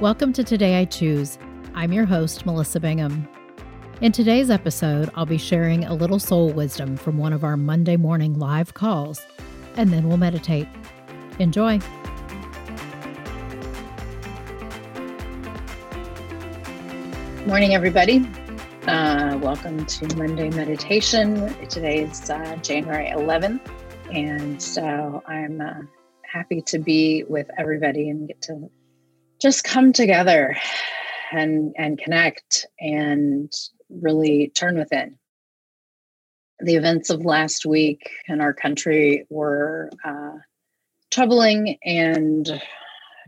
Welcome to Today I Choose. I'm your host, Melissa Bingham. In today's episode, I'll be sharing a little soul wisdom from one of our Monday morning live calls, and then we'll meditate. Enjoy. Morning, everybody. Uh, welcome to Monday Meditation. Today is uh, January 11th, and so I'm uh, happy to be with everybody and get to just come together and and connect and really turn within. The events of last week in our country were uh, troubling and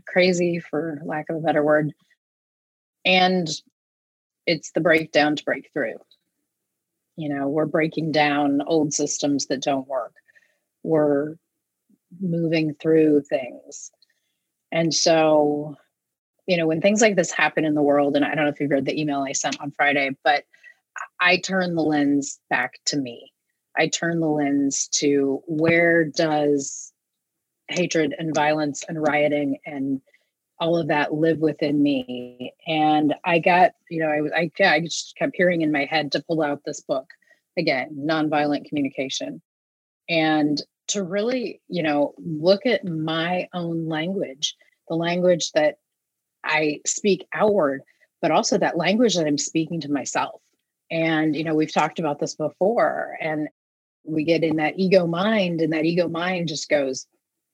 crazy for lack of a better word. And it's the breakdown to break through. You know we're breaking down old systems that don't work. We're moving through things. And so you know, when things like this happen in the world, and I don't know if you've read the email I sent on Friday, but I turn the lens back to me. I turn the lens to where does hatred and violence and rioting and all of that live within me and i got you know i was, i, yeah, I just kept hearing in my head to pull out this book again nonviolent communication and to really you know look at my own language the language that I speak outward, but also that language that I'm speaking to myself. And, you know, we've talked about this before, and we get in that ego mind, and that ego mind just goes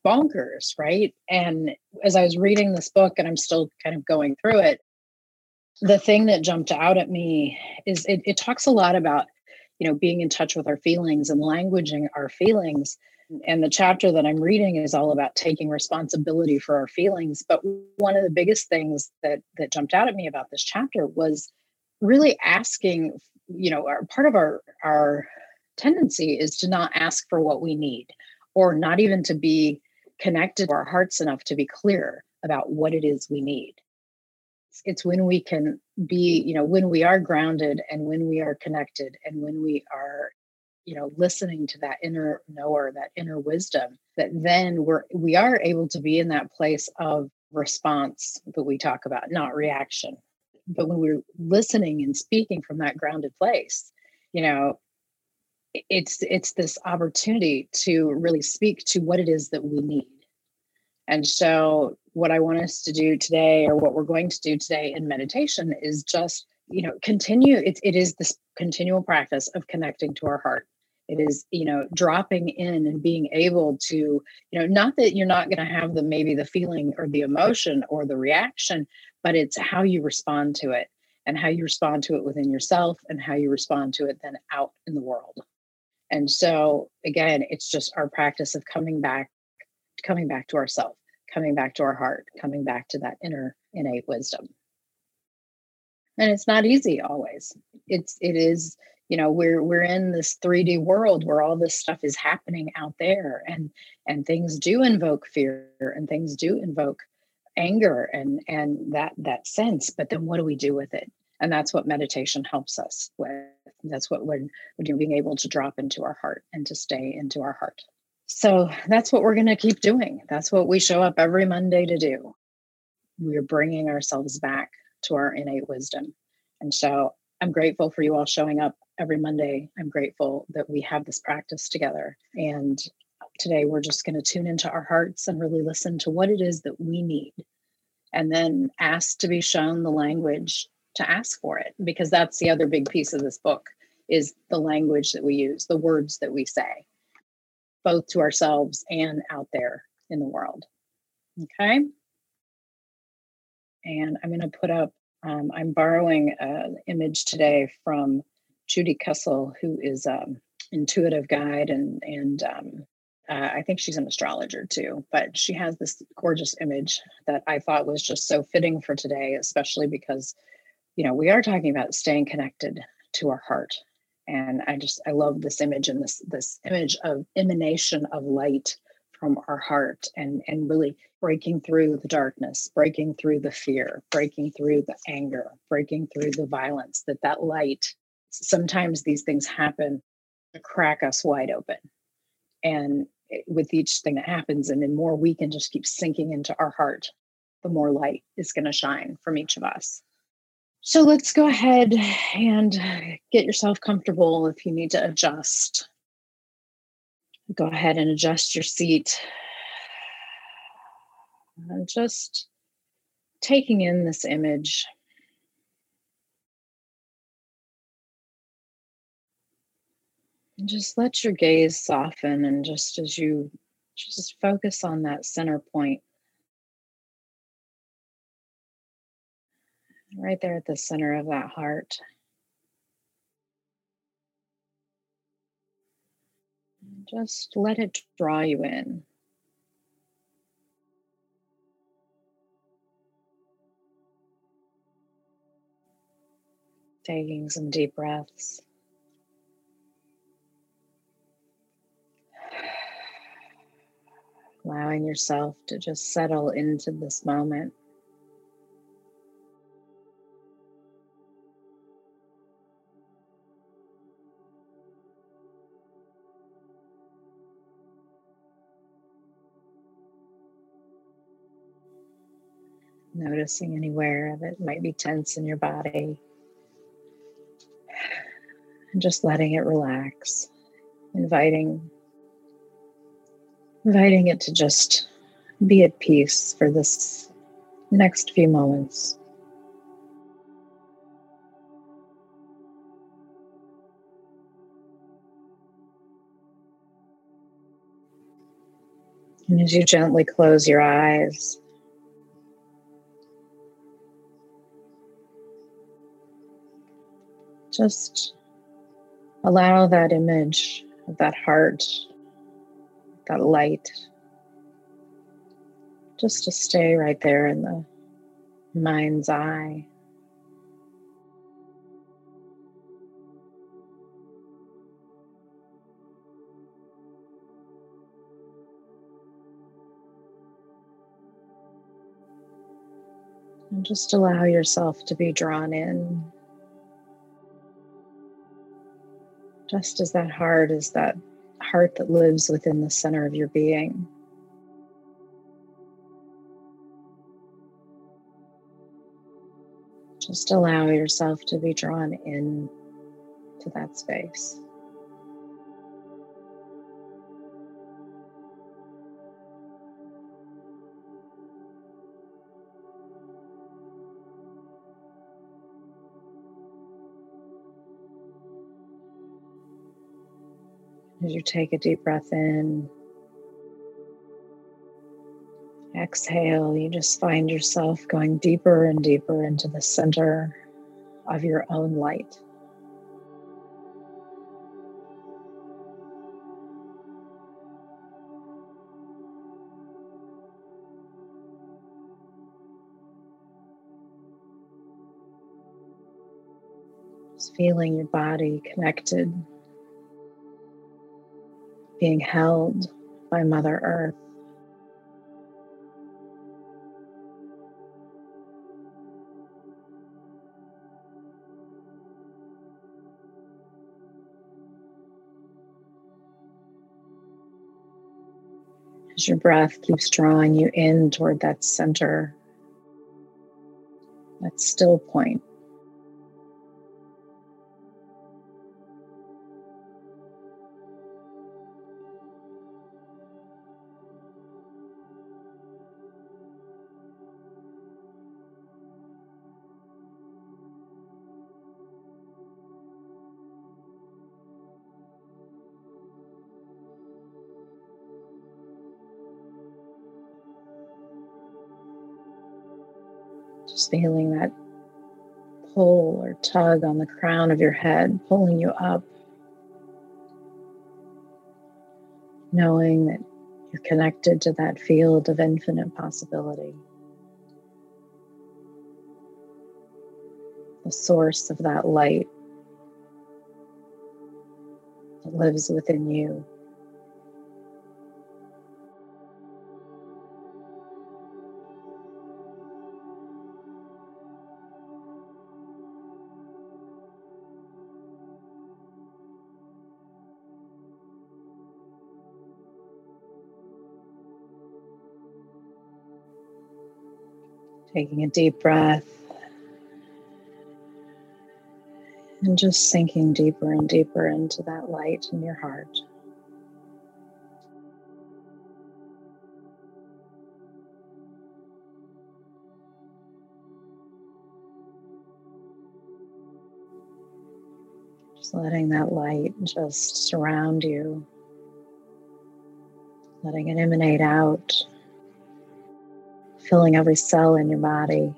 bonkers, right? And as I was reading this book, and I'm still kind of going through it, the thing that jumped out at me is it, it talks a lot about, you know, being in touch with our feelings and languaging our feelings and the chapter that I'm reading is all about taking responsibility for our feelings. But one of the biggest things that that jumped out at me about this chapter was really asking, you know, our part of our our tendency is to not ask for what we need or not even to be connected to our hearts enough to be clear about what it is we need. It's when we can be, you know, when we are grounded and when we are connected and when we are you know listening to that inner knower that inner wisdom that then we're we are able to be in that place of response that we talk about not reaction. But when we're listening and speaking from that grounded place you know it's it's this opportunity to really speak to what it is that we need. And so what i want us to do today or what we're going to do today in meditation is just you know continue it, it is this continual practice of connecting to our heart it is you know dropping in and being able to you know not that you're not going to have the maybe the feeling or the emotion or the reaction but it's how you respond to it and how you respond to it within yourself and how you respond to it then out in the world. And so again it's just our practice of coming back coming back to ourselves coming back to our heart coming back to that inner innate wisdom. And it's not easy always. It's it is you know we're we're in this 3d world where all this stuff is happening out there and and things do invoke fear and things do invoke anger and and that that sense but then what do we do with it? And that's what meditation helps us with. That's what when we're being able to drop into our heart and to stay into our heart. So that's what we're going to keep doing. That's what we show up every monday to do. We're bringing ourselves back to our innate wisdom. And so i'm grateful for you all showing up every Monday. I'm grateful that we have this practice together. And today we're just going to tune into our hearts and really listen to what it is that we need. And then ask to be shown the language to ask for it, because that's the other big piece of this book is the language that we use, the words that we say, both to ourselves and out there in the world. Okay. And I'm going to put up, um, I'm borrowing an image today from Judy Kessel, who is um, intuitive guide and and um, uh, I think she's an astrologer too. But she has this gorgeous image that I thought was just so fitting for today, especially because you know we are talking about staying connected to our heart, and I just I love this image and this this image of emanation of light from our heart and and really breaking through the darkness breaking through the fear breaking through the anger breaking through the violence that that light sometimes these things happen to crack us wide open. And eh, with each thing that happens, and the more we can just keep sinking into our heart, the more light is going to shine from each of us. So let's go ahead and get yourself comfortable if you need to adjust. Go ahead and adjust your seat. And just taking in this image. And just let your gaze soften, and just as you just focus on that center point, right there at the center of that heart. Just let it draw you in. Taking some deep breaths. Allowing yourself to just settle into this moment. Noticing anywhere that might be tense in your body. And just letting it relax. Inviting inviting it to just be at peace for this next few moments. And as you gently close your eyes, just allow that image of that heart that light just to stay right there in the mind's eye. And just allow yourself to be drawn in. Just as that heart is that heart that lives within the center of your being. Just allow yourself to be drawn in to that space. As you take a deep breath in, exhale, you just find yourself going deeper and deeper into the center of your own light. Just feeling your body connected being held by Mother Earth. As your breath keeps drawing you in toward that center, that still point. Just feeling that pull or tug on the crown of your head, pulling you up. Knowing that you're connected to that field of infinite possibility. The source of that light that lives within you. Taking a deep breath and just sinking deeper and deeper into that light in your heart. Just letting that light just surround you, letting it emanate out, filling every cell in your body.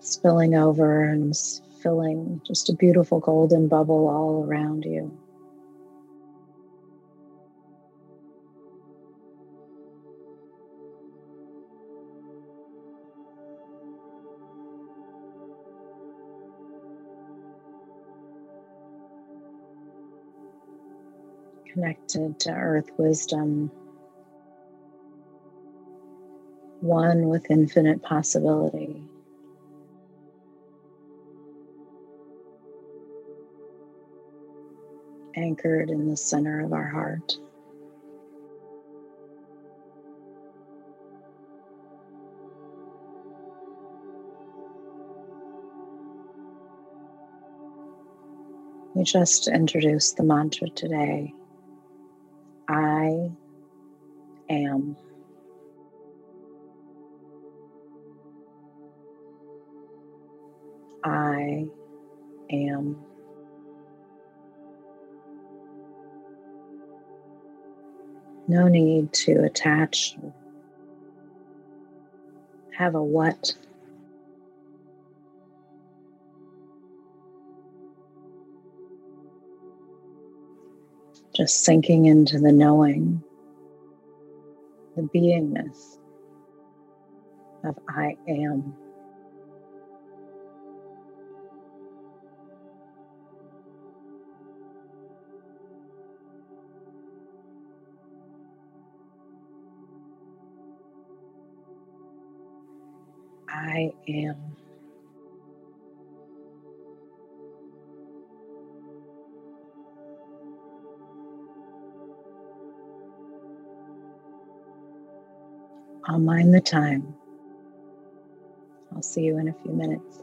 Spilling over and filling just a beautiful golden bubble all around you. Connected to earth wisdom, one with infinite possibility. Anchored in the center of our heart. We just introduced the mantra today am. I am. No need to attach, have a what just sinking into the knowing, the beingness of I am. I am. I'll mind the time. I'll see you in a few minutes.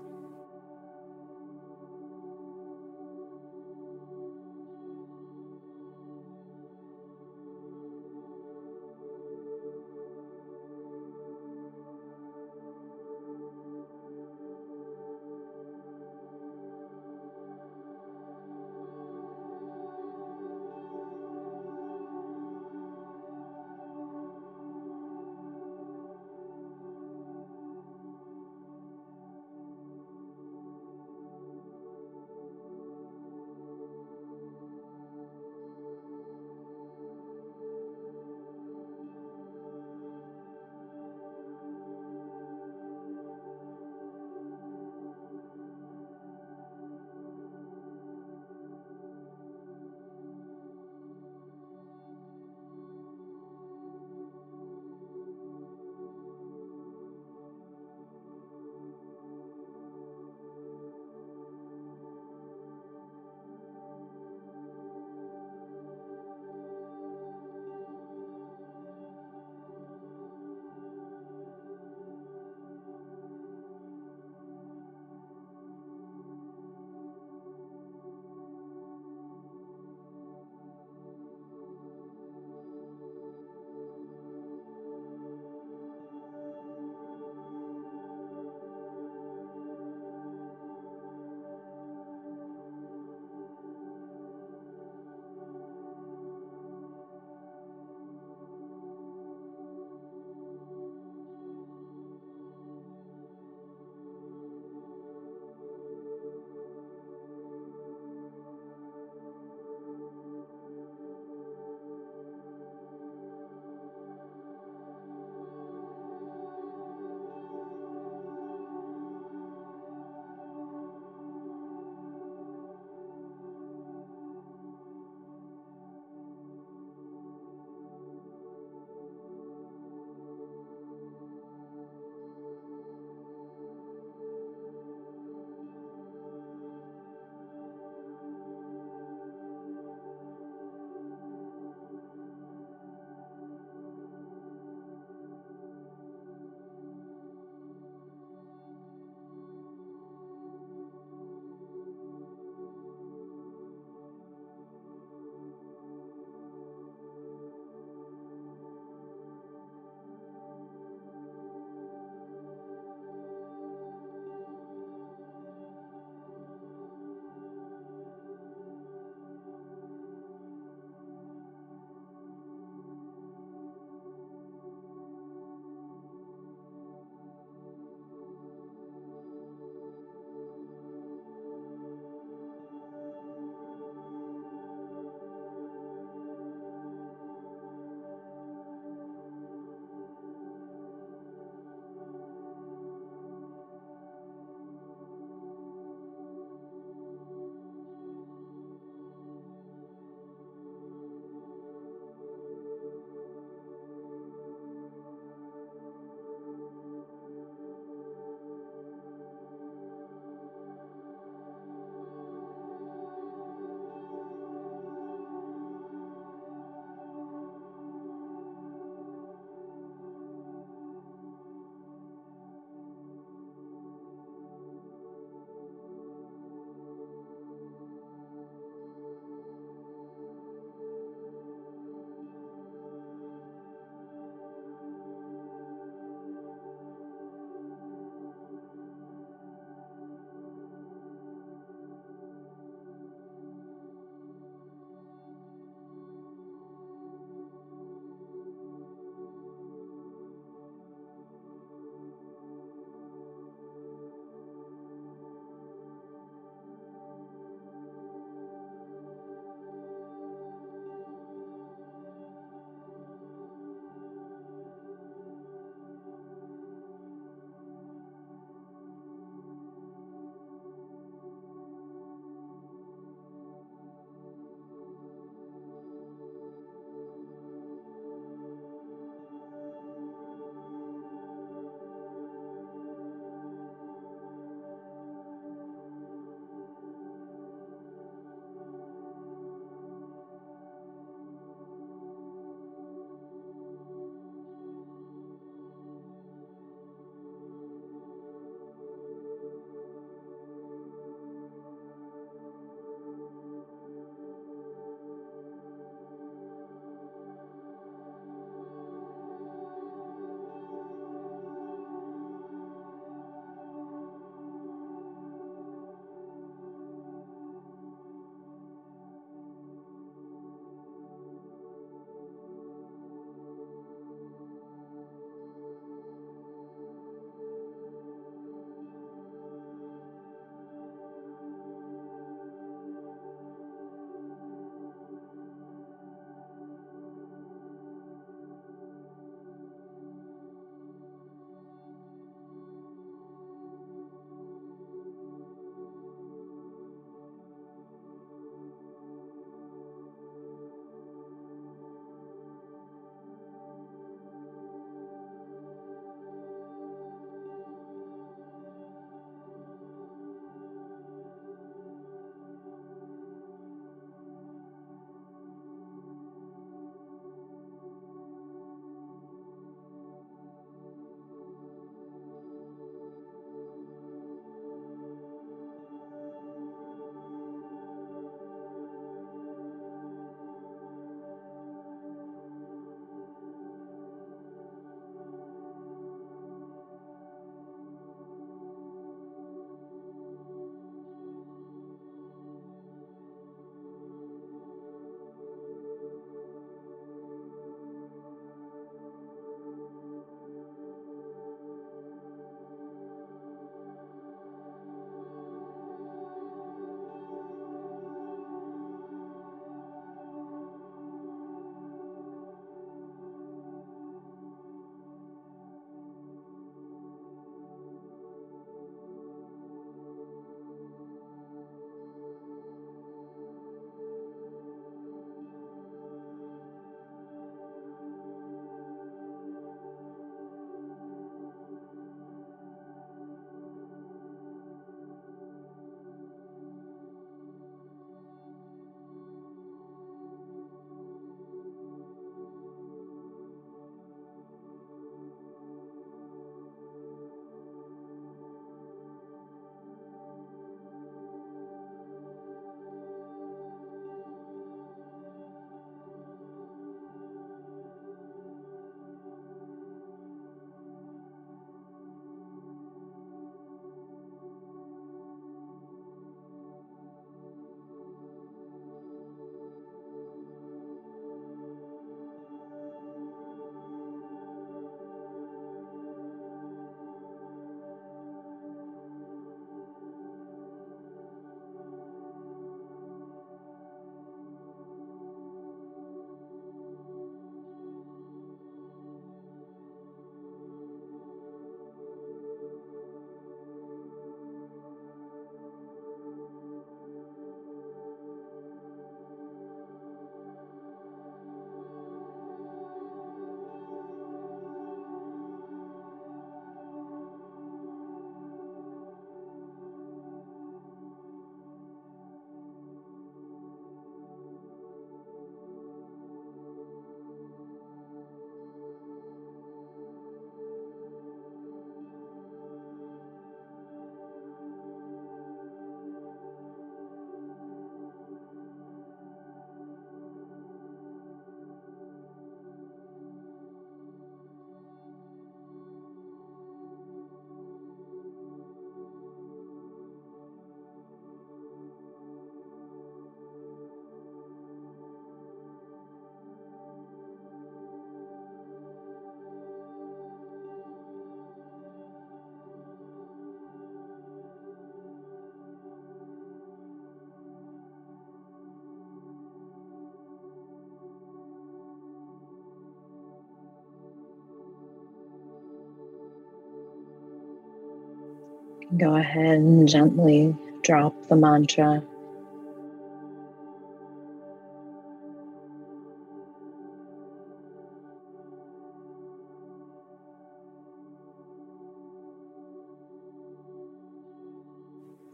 Go ahead and gently drop the mantra.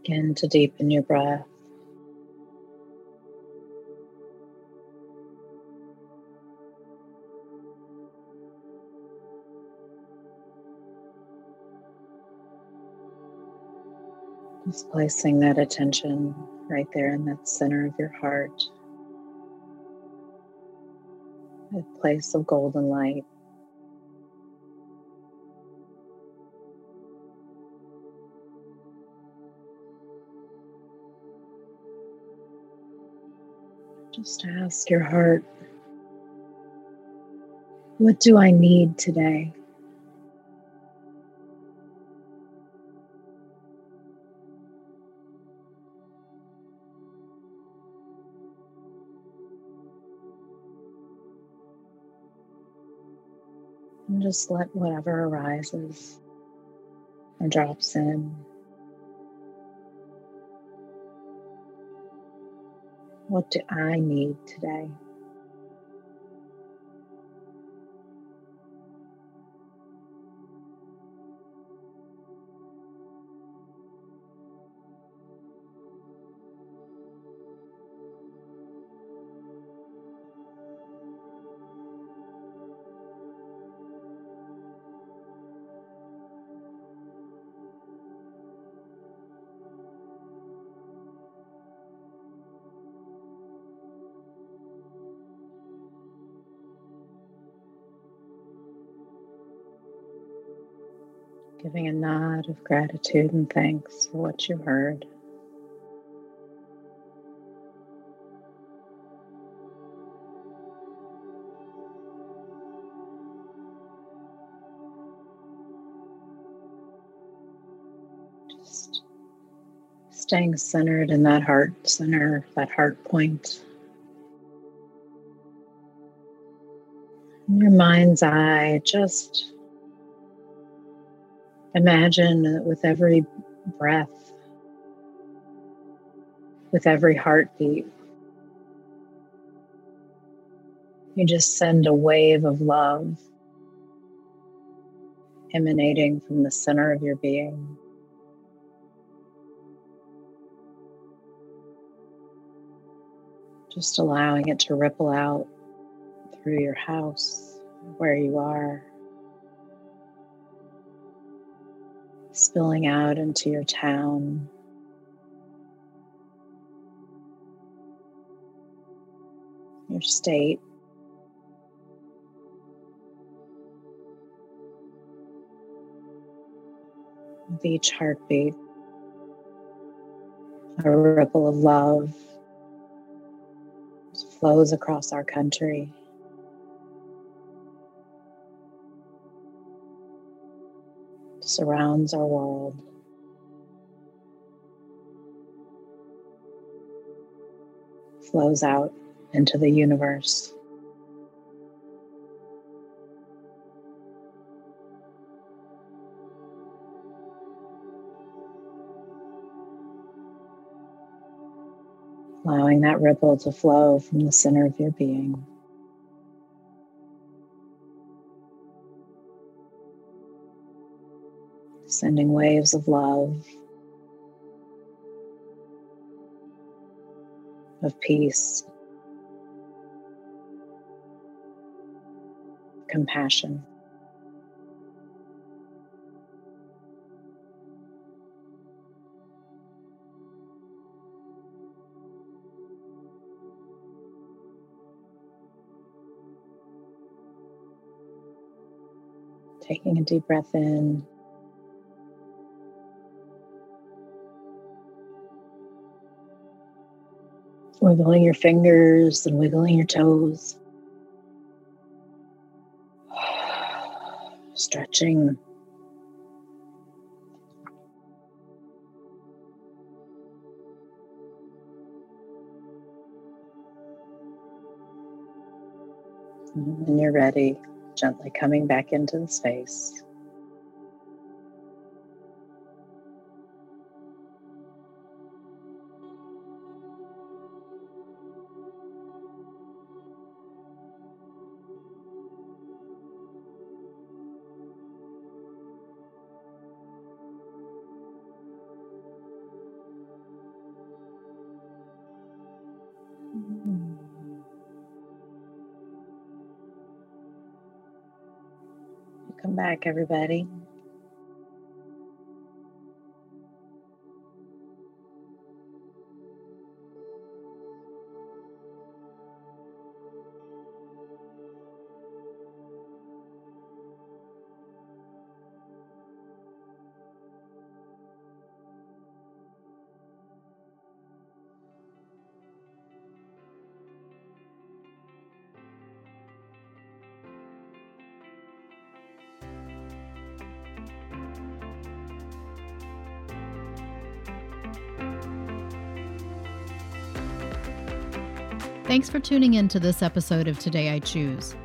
Again, to deepen your breath. Just placing that attention right there in that center of your heart, a place of golden light. Just ask your heart, what do I need today? Just let whatever arises or drops in. What do I need today? Giving a nod of gratitude and thanks for what you heard. Just staying centered in that heart center, that heart point. In your mind's eye, just Imagine that with every breath, with every heartbeat, you just send a wave of love emanating from the center of your being. Just allowing it to ripple out through your house, where you are. Spilling out into your town. Your state. With each heartbeat, a ripple of love flows across our country. Surrounds our world. Flows out into the universe. Allowing that ripple to flow from the center of your being. Sending waves of love, of peace, compassion. Taking a deep breath in. Wiggling your fingers and wiggling your toes, stretching. When you're ready, gently coming back into the space. Welcome back, everybody. Thanks for tuning in to this episode of Today I Choose.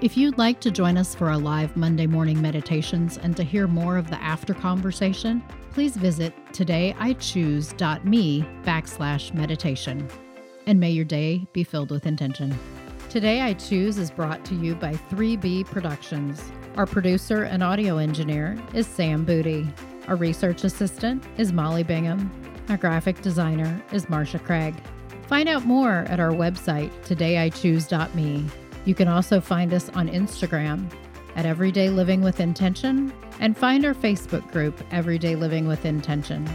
If you'd like to join us for our live Monday morning meditations and to hear more of the after conversation, please visit todayichoose.me backslash meditation. And may your day be filled with intention. Today I Choose is brought to you by 3B Productions. Our producer and audio engineer is Sam Booty. Our research assistant is Molly Bingham. Our graphic designer is Marsha Craig. Find out more at our website, todayichoose.me. You can also find us on Instagram at Everyday Living with Intention and find our Facebook group, Everyday Living with Intention.